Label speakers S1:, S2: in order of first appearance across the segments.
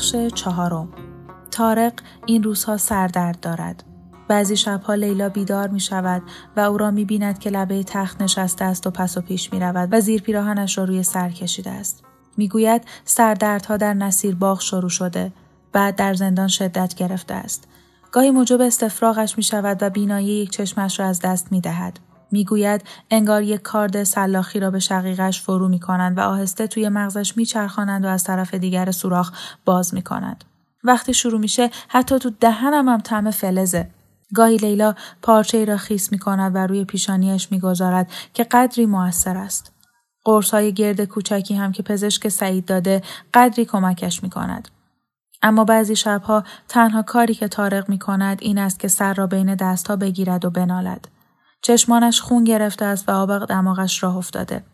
S1: بخش چهارم تارق این روزها سردرد دارد. بعضی شبها لیلا بیدار می شود و او را می بیند که لبه تخت نشسته است و پس و پیش می رود و زیر پیراهنش را روی سر کشیده است. می‌گوید سردردها در نصیر باغ شروع شده بعد در زندان شدت گرفته است. گاهی موجب استفراغش می شود و بینایی یک چشمش را از دست می دهد. می‌گوید انگار یک کارد سلاخی را به شقیقش فرو می کنند و آهسته توی مغزش میچرخانند و از طرف دیگر سوراخ باز می کنند. وقتی شروع میشه حتی تو دهنم هم طعم فلزه. گاهی لیلا پارچه ای را خیس می کند و روی پیشانیش می‌گذارد که قدری موثر است. قرص های گرد کوچکی هم که پزشک سعید داده قدری کمکش می کند. اما بعضی شبها تنها کاری که تارق می کند این است که سر را بین دستها بگیرد و بنالد. چشمانش خون گرفته است و آب دماغش راه افتاده.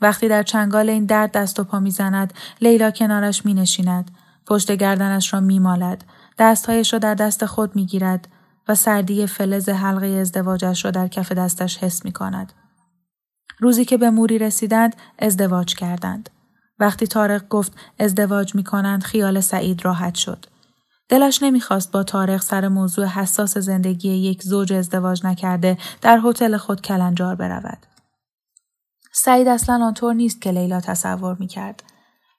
S1: وقتی در چنگال این درد دست و پا می‌زند لیلا کنارش می نشیند. پشت گردنش را می مالد. دستهایش را در دست خود می گیرد و سردی فلز حلقه ازدواجش را در کف دستش حس می کند. روزی که به موری رسیدند ازدواج کردند. وقتی تارق گفت ازدواج می کنند خیال سعید راحت شد. دلش نمی‌خواست با تاریخ سر موضوع حساس زندگی یک زوج ازدواج نکرده در هتل خود کلنجار برود. سعید اصلا آنطور نیست که لیلا تصور می‌کرد.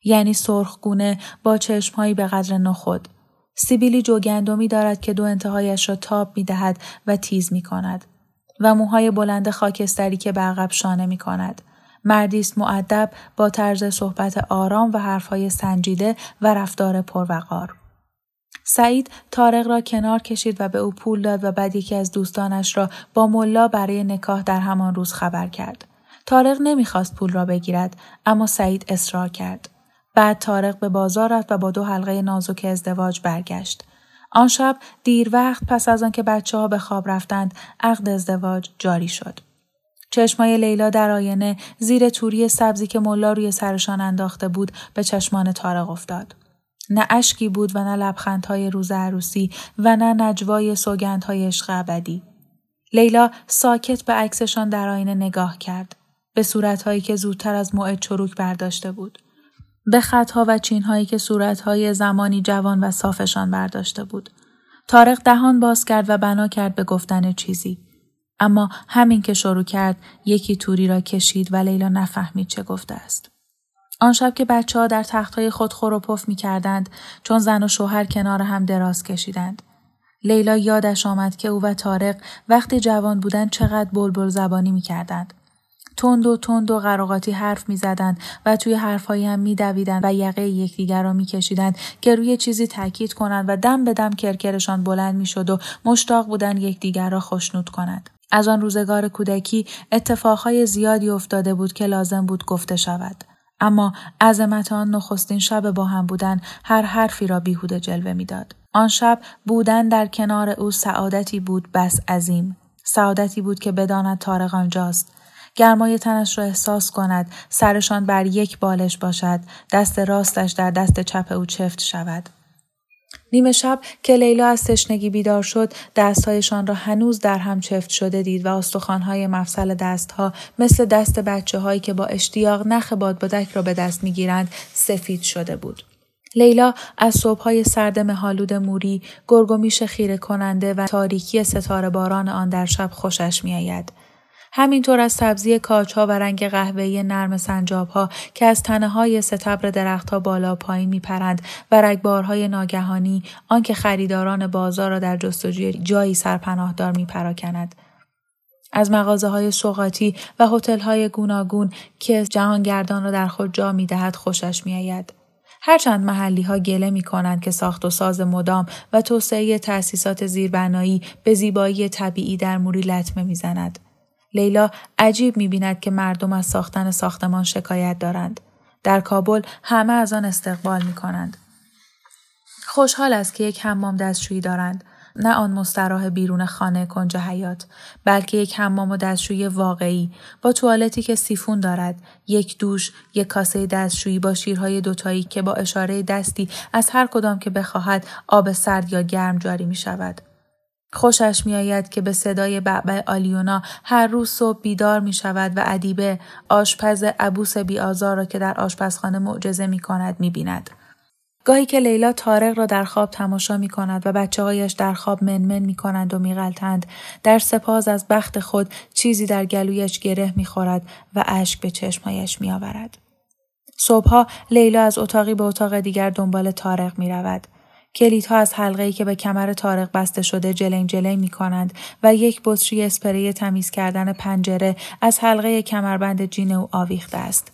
S1: یعنی سرخگونه با چشمهایی به قدر نخود. سیبیلی جوگندمی دارد که دو انتهایش را تاب می دهد و تیز می کند. و موهای بلند خاکستری که به عقب شانه می کند. مردی است معدب با طرز صحبت آرام و حرفهای سنجیده و رفتار پروقار. سعید تارق را کنار کشید و به او پول داد و بعد یکی از دوستانش را با ملا برای نکاح در همان روز خبر کرد. تارق نمی‌خواست پول را بگیرد اما سعید اصرار کرد. بعد تارق به بازار رفت و با دو حلقه نازک ازدواج برگشت. آن شب دیر وقت پس از آنکه بچه ها به خواب رفتند عقد ازدواج جاری شد. چشمای لیلا در آینه زیر توری سبزی که ملا روی سرشان انداخته بود به چشمان تارق افتاد. نه اشکی بود و نه لبخندهای روز عروسی و نه نجوای سوگندهای عشق ابدی. لیلا ساکت به عکسشان در آینه نگاه کرد. به صورتهایی که زودتر از موعد چروک برداشته بود. به خطها و چینهایی که صورتهای زمانی جوان و صافشان برداشته بود. تارق دهان باز کرد و بنا کرد به گفتن چیزی. اما همین که شروع کرد یکی توری را کشید و لیلا نفهمید چه گفته است. آن شب که بچه ها در تختهای خود خور و پف می کردند چون زن و شوهر کنار هم دراز کشیدند. لیلا یادش آمد که او و تارق وقتی جوان بودند چقدر بلبل زبانی می کردند. تند و تند و قراقاتی حرف می زدند و توی حرفهایی هم و یقه یکدیگر را می کشیدند که روی چیزی تاکید کنند و دم به دم کرکرشان بلند می شد و مشتاق بودند یکدیگر را خوشنود کنند. از آن روزگار کودکی اتفاقهای زیادی افتاده بود که لازم بود گفته شود. اما عظمت آن نخستین شب با هم بودن هر حرفی را بیهوده جلوه می‌داد. آن شب بودن در کنار او سعادتی بود بس عظیم. سعادتی بود که بداند تارق آنجاست. گرمای تنش را احساس کند، سرشان بر یک بالش باشد، دست راستش در دست چپ او چفت شود. نیمه شب که لیلا از تشنگی بیدار شد دستهایشان را هنوز در هم چفت شده دید و استخوانهای مفصل دستها مثل دست بچه هایی که با اشتیاق نخ بادبادک را به دست می‌گیرند سفید شده بود. لیلا از صبحهای سرد مهالود موری گرگومیش خیره کننده و تاریکی ستاره باران آن در شب خوشش میآید. همینطور از سبزی کاچها و رنگ قهوه‌ای نرم سنجابها که از تنه های ستبر درختها بالا پایین میپرند و رگبارهای ناگهانی آنکه خریداران بازار را در جستجوی جایی سرپناهدار میپراکند از مغازه های سوقاتی و هتل های گوناگون که جهانگردان را در خود جا می دهد خوشش می آید. هرچند محلی ها گله می کنند که ساخت و ساز مدام و توسعه تأسیسات زیربنایی به زیبایی طبیعی در موری لطمه می زند. لیلا عجیب می بیند که مردم از ساختن ساختمان شکایت دارند. در کابل همه از آن استقبال می کنند. خوشحال است که یک حمام دستشویی دارند. نه آن مستراح بیرون خانه کنج حیات بلکه یک حمام و دستشویی واقعی با توالتی که سیفون دارد یک دوش یک کاسه دستشویی با شیرهای دوتایی که با اشاره دستی از هر کدام که بخواهد آب سرد یا گرم جاری می شود. خوشش می آید که به صدای بعبع آلیونا هر روز صبح بیدار می شود و ادیبه آشپز عبوس بی آزار را که در آشپزخانه معجزه می کند می بیند. گاهی که لیلا تارق را در خواب تماشا می کند و بچه هایش در خواب منمن می کنند و می غلطند. در سپاز از بخت خود چیزی در گلویش گره می خورد و اشک به چشمهایش می آورد. صبحها لیلا از اتاقی به اتاق دیگر دنبال تارق می رود. کلیدها از حلقه‌ای که به کمر تارق بسته شده جلین جلین می کنند و یک بطری اسپری تمیز کردن پنجره از حلقه کمربند جین او آویخته است.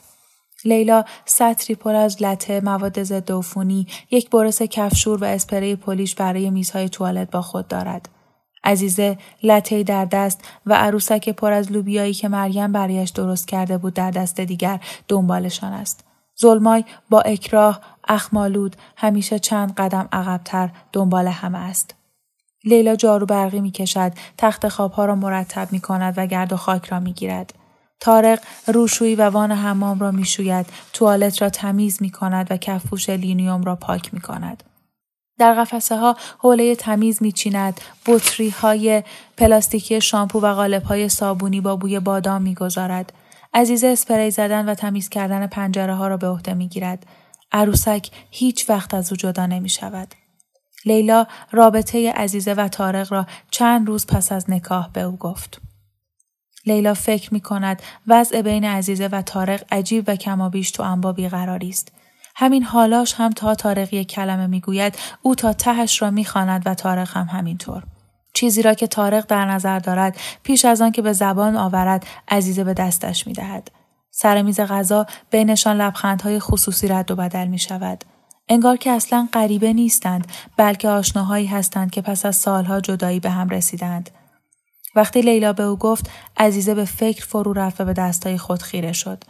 S1: لیلا سطری پر از لته مواد ضد عفونی یک برس کفشور و اسپری پلیش برای میزهای توالت با خود دارد عزیزه لطه در دست و عروسک پر از لوبیایی که مریم برایش درست کرده بود در دست دیگر دنبالشان است ظلمای با اکراه اخمالود همیشه چند قدم عقبتر دنبال همه است لیلا جارو برقی می کشد، تخت خوابها را مرتب می کند و گرد و خاک را می گیرد. تارق روشویی و وان حمام را می‌شوید توالت را تمیز می کند و کفوش لینیوم را پاک می کند. در قفسه ها حوله تمیز می چیند، بطری های پلاستیکی شامپو و غالب های صابونی با بوی بادام می گذارد. عزیزه اسپری زدن و تمیز کردن پنجره ها را به عهده می گیرد. عروسک هیچ وقت از او جدا نمی شود. لیلا رابطه عزیزه و تارق را چند روز پس از نکاح به او گفت. لیلا فکر می کند وضع بین عزیزه و تارق عجیب و کمابیش تو انبا بیقراری است. همین حالاش هم تا تارق یک کلمه می‌گوید او تا تهش را می‌خواند و تارق هم همینطور. چیزی را که تارق در نظر دارد پیش از آن که به زبان آورد عزیزه به دستش می دهد. سر میز غذا بینشان لبخندهای خصوصی رد و بدل می شود. انگار که اصلا غریبه نیستند بلکه آشناهایی هستند که پس از سالها جدایی به هم رسیدند. وقتی لیلا به او گفت عزیزه به فکر فرو رفت و به دستای خود خیره شد.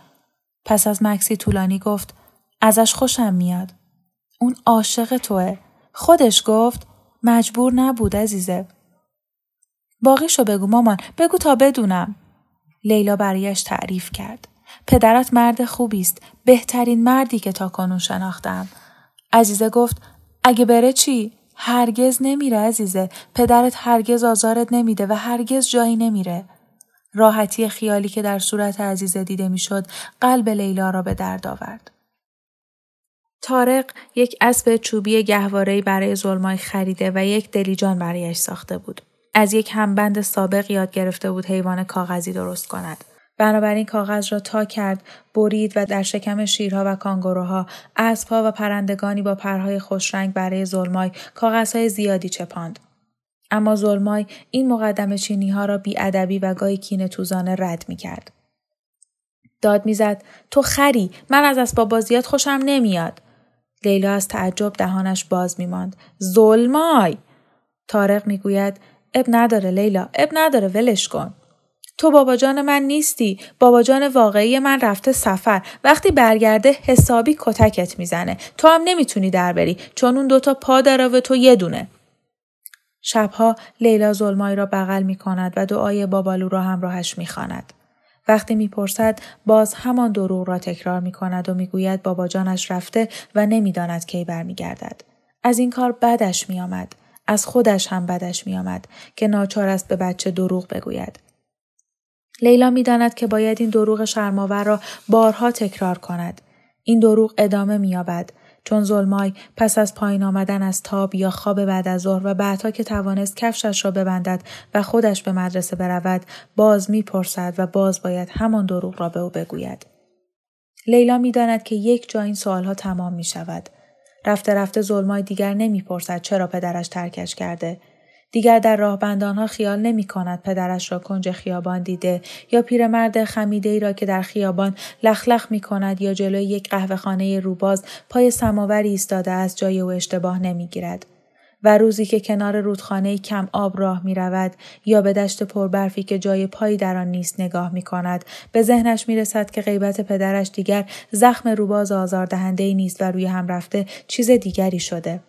S1: پس از مکسی طولانی گفت ازش خوشم میاد. اون عاشق توه. خودش گفت مجبور نبود عزیزه. باقیشو بگو مامان بگو تا بدونم. لیلا برایش تعریف کرد. پدرت مرد خوبی است. بهترین مردی که تا کنون شناختم. عزیزه گفت اگه بره چی؟ هرگز نمیره عزیزه پدرت هرگز آزارت نمیده و هرگز جایی نمیره راحتی خیالی که در صورت عزیزه دیده می‌شد قلب لیلا را به درد آورد تارق یک اسب چوبی گهواره‌ای برای ظلمای خریده و یک دلیجان برایش ساخته بود از یک همبند سابق یاد گرفته بود حیوان کاغذی درست کند. بنابراین کاغذ را تا کرد برید و در شکم شیرها و کانگوروها اسبها و پرندگانی با پرهای خوشرنگ برای ظلمای کاغذهای زیادی چپاند. اما ظلمای این مقدم چینی ها را ادبی و گاهی کین توزانه رد می کرد. داد می‌زد تو خری من از اسباب بازیات خوشم نمیاد. لیلا از تعجب دهانش باز میماند. ظلمای تارق می‌گوید اب نداره لیلا. اب نداره ولش کن. تو بابا جان من نیستی. بابا جان واقعی من رفته سفر. وقتی برگرده حسابی کتکت می‌زنه. تو هم نمی‌تونی در بری. چون اون دوتا پا داره و تو یه دونه. شبها لیلا ظلمایی را بغل می کند و دعای بابالو را همراهش می خاند. وقتی می‌پرسد باز همان دروغ را تکرار می کند و می‌گوید بابا جانش رفته و نمی‌داند کی برمیگردد. از این کار بدش می آمد. از خودش هم بدش می آمد که ناچار است به بچه دروغ بگوید. لیلا می‌داند که باید این دروغ شرماور را بارها تکرار کند. این دروغ ادامه مییابد چون ظلمای پس از پایین آمدن از تاب یا خواب بعد از ظهر و بعدها که توانست کفشش را ببندد و خودش به مدرسه برود باز می‌پرسد و باز باید همان دروغ را به او بگوید لیلا می‌داند که یک جا این سوالها تمام می شود. رفته رفته ظلمای دیگر نمی‌پرسد چرا پدرش ترکش کرده دیگر در راه بندانها خیال نمی کند پدرش را کنج خیابان دیده یا پیرمرد خمیده ای را که در خیابان لخلخ می کند یا جلوی یک قهوه خانه روباز پای سماوری ایستاده از جای او اشتباه نمی گیرد. و روزی که کنار رودخانه کم آب راه می رود یا به دشت پربرفی که جای پایی در آن نیست نگاه می کند به ذهنش می رسد که غیبت پدرش دیگر زخم روباز آزاردهنده ای نیست و روی هم رفته چیز دیگری شده.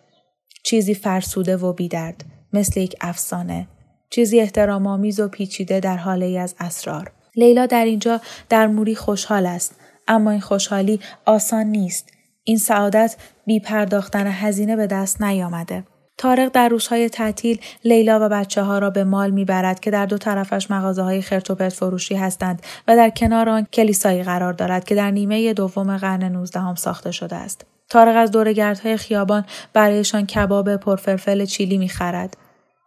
S1: چیزی فرسوده و بیدرد مثل یک افسانه. چیزی احترام آمیز و پیچیده در حاله ای از اسرار. لیلا در اینجا در موری خوشحال است اما این خوشحالی آسان نیست. این سعادت بی پرداختن هزینه به دست نیامده. تارق در روزهای تعطیل لیلا و بچه ها را به مال می‌برد که در دو طرفش مغازه های خرتوپرت فروشی هستند و در کنار آن کلیسایی قرار دارد که در نیمه دوم قرن نوزدهم ساخته شده است. تارق از دورگردهای خیابان برایشان کباب پرفرفل چیلی می‌خرد.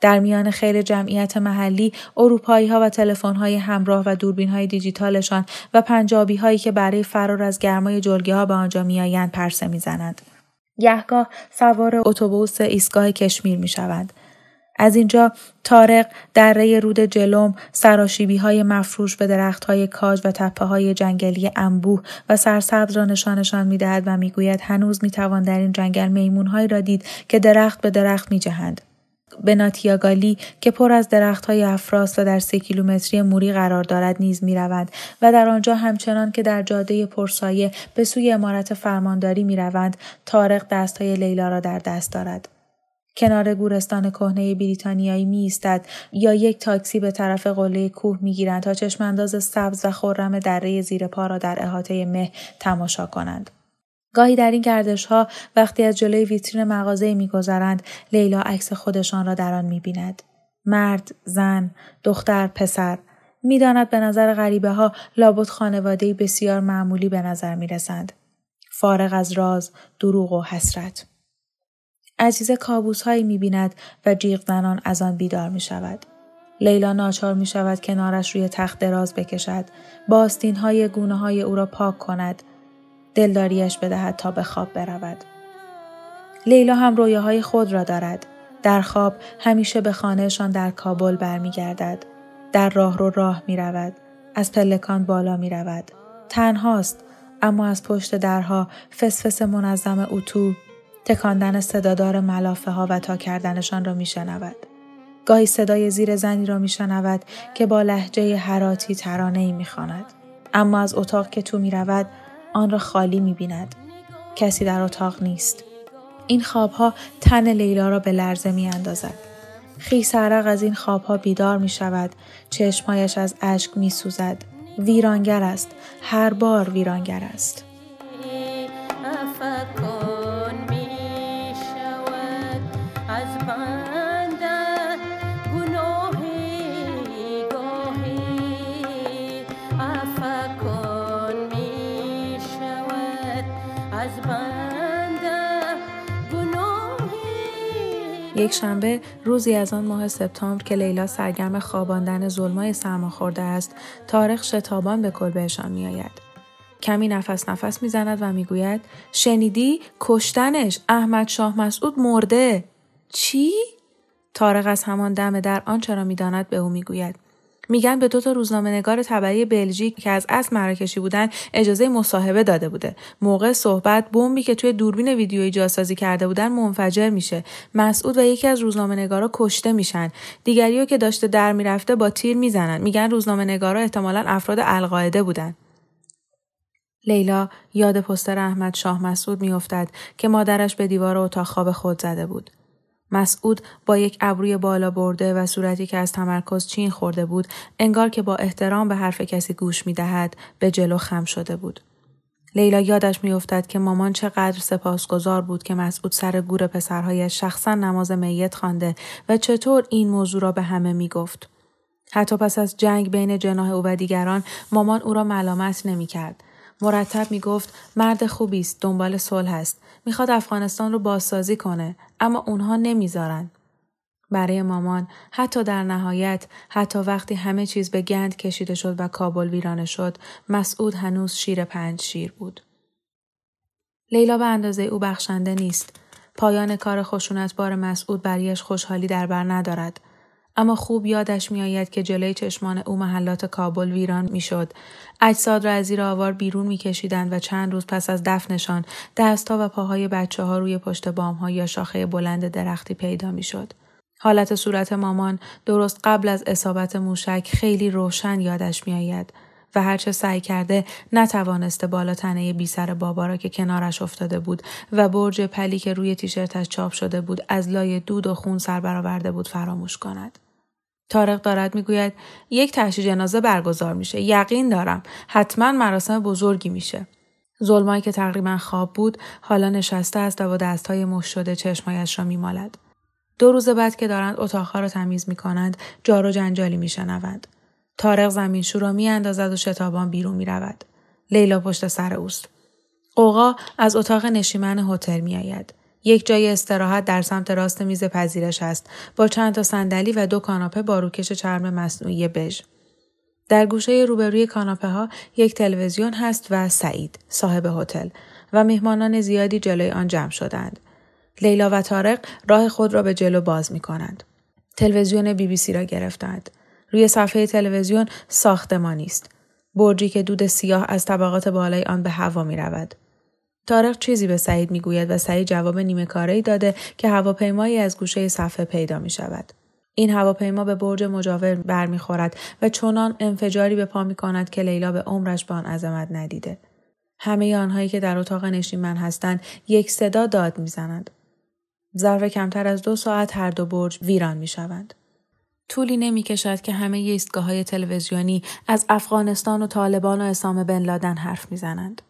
S1: در میان خیر جمعیت محلی اروپایی ها و تلفن های همراه و دوربین های دیجیتالشان و پنجابی هایی که برای فرار از گرمای جلگه ها به آنجا میآیند پرسه می‌زنند. گهگاه سوار اتوبوس ایستگاه کشمیر می شود. از اینجا تارق دره رود جلوم سراشیبی های مفروش به درخت های کاج و تپه های جنگلی انبوه و سرسبز را نشانشان می دهد و می گوید هنوز می توان در این جنگل میمون را دید که درخت به درخت می جهند. به ناتیاگالی که پر از درختهای افراست و در سه کیلومتری موری قرار دارد نیز می رود و در آنجا همچنان که در جاده پرسایه به سوی امارت فرمانداری می روند تارق دستهای لیلا را در دست دارد. کنار گورستان کهنه بریتانیایی می ایستد یا یک تاکسی به طرف قله کوه می گیرند تا چشمانداز سبز و خرم دره زیر پا را در احاطه مه تماشا کنند. گاهی در این گردش ها وقتی از جلوی ویترین مغازه میگذرند لیلا عکس خودشان را در آن می‌بیند مرد زن دختر پسر می‌داند به نظر غریبه ها لابد خانواده بسیار معمولی به نظر می رسند. فارغ از راز، دروغ و حسرت. عزیز کابوس هایی می بیند و جیغ زنان از آن بیدار می شود. لیلا ناچار می شود کنارش روی تخت دراز بکشد. باستین های گونه های او را پاک کند. دلداریش بدهد تا به خواب برود. لیلا هم رویاهای خود را دارد. در خواب همیشه به خانهشان در کابل برمیگردد. در راه رو راه می رود. از پلکان بالا می رود. تنهاست اما از پشت درها فسفس منظم اتو تکاندن صدادار ملافه ها و تا کردنشان را می شنود. گاهی صدای زیر زنی را می شنود که با لحجه حراتی ترانه ای می خاند. اما از اتاق که تو می رود آن را خالی می بیند. کسی در اتاق نیست. این خوابها تن لیلا را به لرزه می اندازد. خیس از این خوابها بیدار می شود. چشمایش از اشک می سوزد. ویرانگر است. هر بار ویرانگر است. یک شنبه روزی از آن ماه سپتامبر که لیلا سرگرم خواباندن ظلمای سرما خورده است تاریخ شتابان به کلبهشان میآید. کمی نفس نفس می‌زند و می‌گوید شنیدی؟ کشتنش. احمد شاه مسعود مرده. چی؟ تارق از همان دم در آنچه را می‌داند؟ به او می‌گوید. میگن به دو تا روزنامه نگار تبعی بلژیک که از اصل مراکشی بودن اجازه مصاحبه داده بوده. موقع صحبت بمبی که توی دوربین ویدیویی جاسازی کرده بودن منفجر میشه. مسعود و یکی از روزنامه نگارا کشته میشن. دیگریو که داشته در می‌رفته با تیر می‌زنن. میگن روزنامه نگارا احتمالا افراد القاعده بودن. لیلا یاد پستر احمد شاه مسعود میافتد که مادرش به دیوار اتاق خواب خود زده بود. مسعود با یک ابروی بالا برده و صورتی که از تمرکز چین خورده بود انگار که با احترام به حرف کسی گوش می دهد به جلو خم شده بود. لیلا یادش میافتد که مامان چقدر سپاسگزار بود که مسعود سر گور پسرهایش شخصا نماز میت خوانده و چطور این موضوع را به همه می‌گفت. حتی پس از جنگ بین جناه او و دیگران مامان او را ملامت نمی کرد. مرتب می گفت مرد خوبی است دنبال صلح است می‌خواد افغانستان رو بازسازی کنه اما اونها نمی‌ذارن. برای مامان حتی در نهایت حتی وقتی همه چیز به گند کشیده شد و کابل ویرانه شد مسعود هنوز شیر پنج شیر بود. لیلا به اندازه او بخشنده نیست. پایان کار بار مسعود بریش خوشحالی در بر ندارد. اما خوب یادش میآید که جلوی چشمان او محلات کابل ویران می‌شد. اجساد را از زیر آوار بیرون میکشیدند و چند روز پس از دفنشان دستها و پاهای بچه ها روی پشت بام یا شاخه بلند درختی پیدا می‌شد. حالت صورت مامان درست قبل از اصابت موشک خیلی روشن یادش میآید. و هرچه سعی کرده نتوانسته بالا تنه بی سر بابا را که کنارش افتاده بود و برج پلی که روی تیشرتش چاپ شده بود از لای دود و خون سر برآورده بود فراموش کند. تارق دارد می‌گوید یک تشییع جنازه برگزار میشه یقین دارم. حتما مراسم بزرگی میشه. ظلمایی که تقریبا خواب بود حالا نشسته است و با دستهای مش شده چشمایش را میمالد. دو روز بعد که دارند اتاقها را تمیز می‌کنند جار و جنجالی میشنوند. تارق زمین را میاندازد و شتابان بیرون می‌رود. لیلا پشت سر اوست. قوقا از اتاق نشیمن هتل میآید. یک جای استراحت در سمت راست میز پذیرش است. با چند تا صندلی و دو کاناپه با روکش چرم مصنوعی بژ. در گوشه روبروی کاناپه ها یک تلویزیون هست و سعید صاحب هتل و مهمانان زیادی جلوی آن جمع شدند. لیلا و طارق راه خود را به جلو باز می کنند. تلویزیون بی بی سی را گرفتند. روی صفحه تلویزیون ساختمانی است. برجی که دود سیاه از طبقات بالای آن به هوا می رود. تارق چیزی به سعید می گوید و سعید جواب نیمه کاری داده که هواپیمایی از گوشه صفحه پیدا می شود. این هواپیما به برج مجاور برمیخورد و چنان انفجاری به پا می کند که لیلا به عمرش به آن عظمت ندیده. همه آنهایی که در اتاق نشیمن هستند یک صدا داد می‌زنند. ظرف کمتر از دو ساعت هر دو برج ویران می شوند. طولی نمی کشد که همه ایستگاه های تلویزیونی از افغانستان و طالبان و اسام بن لادن حرف می‌زنند.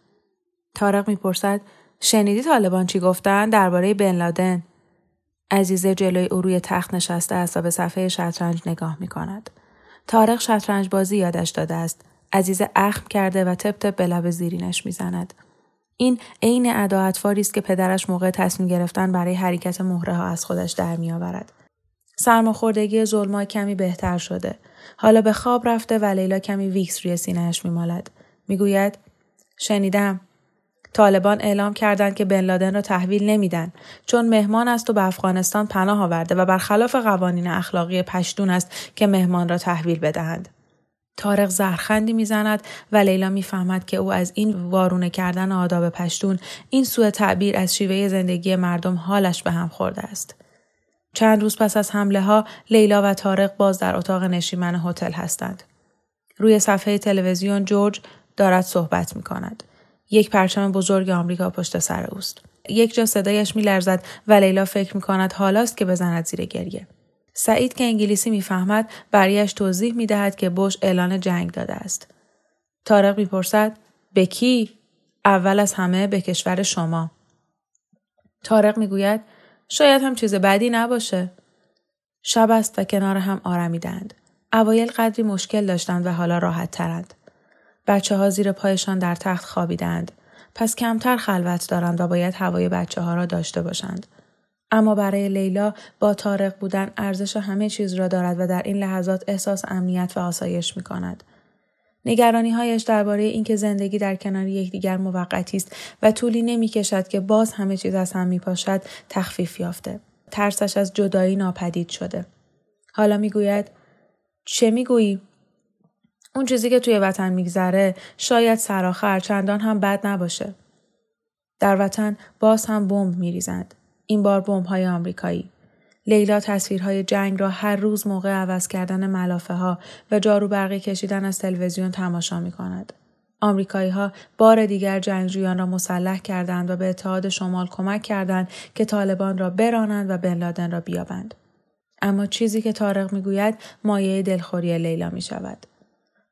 S1: تارق می‌پرسد شنیدی طالبان چی گفتن درباره بن لادن؟ عزیزه جلوی او روی تخت نشسته است و به صفحه شطرنج نگاه می کند. تارق شطرنج بازی یادش داده است. عزیزه اخم کرده و تپ تپ به لب زیرینش می‌زند. این عین ادا است که پدرش موقع تصمیم گرفتن برای حرکت مهره ها از خودش در میآورد. سرماخوردگی ظلما کمی بهتر شده. حالا به خواب رفته و لیلا کمی ویکس روی سینهش میمالد. می‌گوید شنیدم طالبان اعلام کردند که بن لادن را تحویل نمیدن چون مهمان است و به افغانستان پناه آورده و برخلاف قوانین اخلاقی پشتون است که مهمان را تحویل بدهند. تارق زهرخندی می‌زند و لیلا می‌فهمد که او از این وارونه کردن آداب پشتون این سوء تعبیر از شیوه زندگی مردم حالش به هم خورده است. چند روز پس از حمله ها لیلا و تارق باز در اتاق نشیمن هتل هستند. روی صفحه تلویزیون جورج دارد صحبت می کند. یک پرچم بزرگ آمریکا پشت سر اوست. یک جا صدایش می لرزد و لیلا فکر می کند حالاست که بزند زیر گریه. سعید که انگلیسی می‌فهمد برایش توضیح می دهد که بوش اعلان جنگ داده است. تارق می‌پرسد به کی؟ اول از همه به کشور شما. تارق می‌گوید شاید هم چیز بدی نباشه. شب است و کنار هم آرمیدند. اوایل قدری مشکل داشتند و حالا راحت ترند. بچه ها زیر پایشان در تخت خوابیدند. پس کمتر خلوت دارند و باید هوای بچه ها را داشته باشند. اما برای لیلا با تارق بودن ارزش همه چیز را دارد و در این لحظات احساس امنیت و آسایش می کند. نگرانی هایش درباره اینکه زندگی در کنار یکدیگر موقتی است و طولی نمی کشد که باز همه چیز از هم می پاشد تخفیف یافته. ترسش از جدایی ناپدید شده. حالا می‌گوید چه می‌گویی؟ اون چیزی که توی وطن میگذره شاید سراخر چندان هم بد نباشه. در وطن باز هم بمب میریزند. این بار های آمریکایی. لیلا تصویرهای جنگ را هر روز موقع عوض کردن ملافه ها و جارو برقی کشیدن از تلویزیون تماشا می کند. آمریکایی ها بار دیگر جنگجویان را مسلح کردند و به اتحاد شمال کمک کردند که طالبان را برانند و بن لادن را بیابند. اما چیزی که تارق می‌گوید مایه دلخوری لیلا می شود.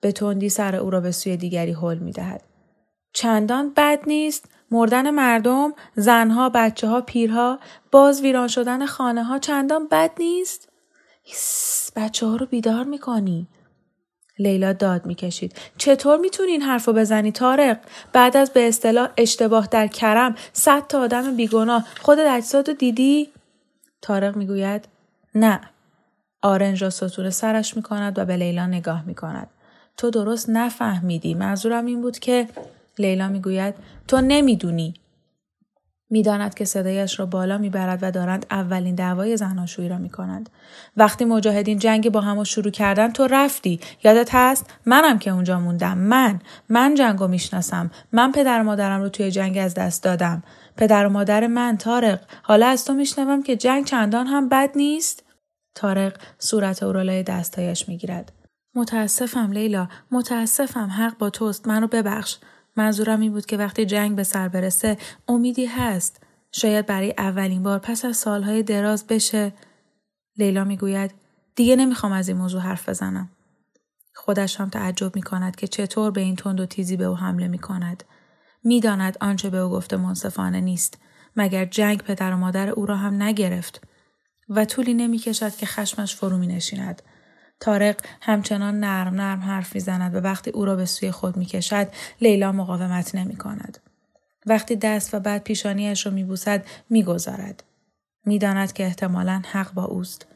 S1: به تندی سر او را به سوی دیگری حل می دهد. چندان بد نیست مردن مردم، زنها، بچه ها، پیرها، باز ویران شدن خانه ها چندان بد نیست؟ بچه ها رو بیدار می‌کنی. لیلا داد می‌کشید. چطور می‌تونی این حرف رو بزنی تارق بعد از به اصطلاح اشتباه در کرم صد تا آدم بیگناه. خودت اجساد رو دیدی؟ تارق می‌گوید نه. آرنج را ستون سرش می‌کند و به لیلا نگاه می‌کند. تو درست نفهمیدی. منظورم این بود که لیلا می‌گوید تو نمی‌دونی. می‌داند که صدایش را بالا می‌برد و دارند اولین دعوای زناشویی را می‌کنند. وقتی مجاهدین جنگ با هم شروع کردن تو رفتی. یادت هست؟ منم که اونجا موندم. من. من جنگو می‌شناسم. من پدر و مادرم رو توی جنگ از دست دادم. پدر و مادر من تارق حالا از تو میشنوم که جنگ چندان هم بد نیست. تارق صورت او را لای دستهایش می‌گیرد. متاسفم لیلا. متاسفم. حق با توست. منو ببخش. منظورم این بود که وقتی جنگ به سر برسه امیدی هست. شاید برای اولین بار پس از سالهای دراز بشه. لیلا می‌گوید دیگه نمی‌خوام از این موضوع حرف بزنم. خودش هم تعجب می کند که چطور به این تند و تیزی به او حمله می کند. می‌داند آنچه به او گفته منصفانه نیست. مگر جنگ پدر و مادر او را هم نگرفت. و طولی نمی کشد که خشمش فرو می نشیند. تارق همچنان نرم نرم حرف می‌زند و وقتی او را به سوی خود می‌کشد لیلا مقاومت نمی کند. وقتی دست و بعد پیشانیش را میبوسد می‌گذارد. می‌داند که احتمالا حق با اوست.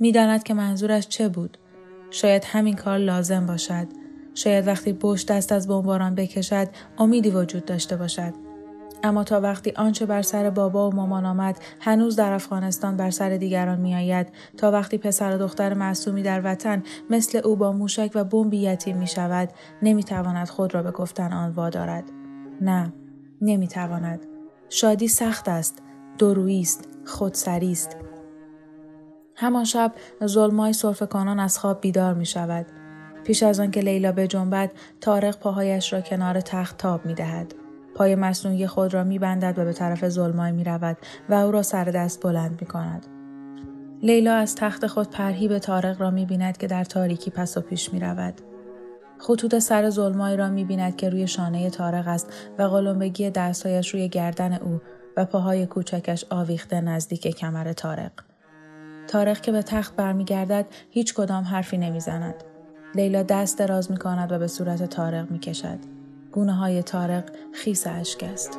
S1: می‌داند که منظورش چه بود. شاید همین کار لازم باشد. شاید وقتی بوش دست از بمباران بکشد امیدی وجود داشته باشد. اما تا وقتی آنچه بر سر بابا و مامان آمد هنوز در افغانستان بر سر دیگران میآید تا وقتی پسر و دختر معصومی در وطن مثل او با موشک و بمبی یتیم می شود نمی تواند خود را به گفتن آن وادارد نه نمی تواند شادی سخت است درویی است خودسری است همان شب ظلمای کنان از خواب بیدار می شود. پیش از آنکه لیلا به جنبد تارق پاهایش را کنار تخت تاب می دهد. پای مصنوعی خود را میبندد و به طرف ظلمای می رود و او را سر دست بلند می کند. لیلا از تخت خود به تارق را می بیند که در تاریکی پس و پیش می رود. خطوط سر ظلمایی را می بیند که روی شانه تارق است و قلمبگی دستهایش روی گردن او و پاهای کوچکش آویخته نزدیک کمر تارق. تارق که به تخت برمیگردد هیچ کدام حرفی نمی‌زند. لیلا دست دراز می کند و به صورت تارق می کشد. گونه های تارق خیس اشک است.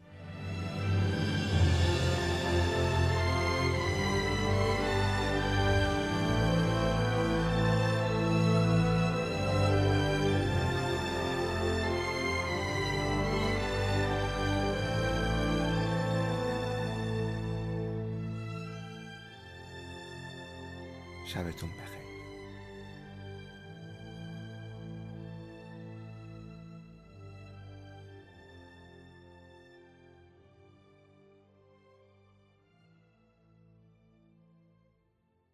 S2: شبتون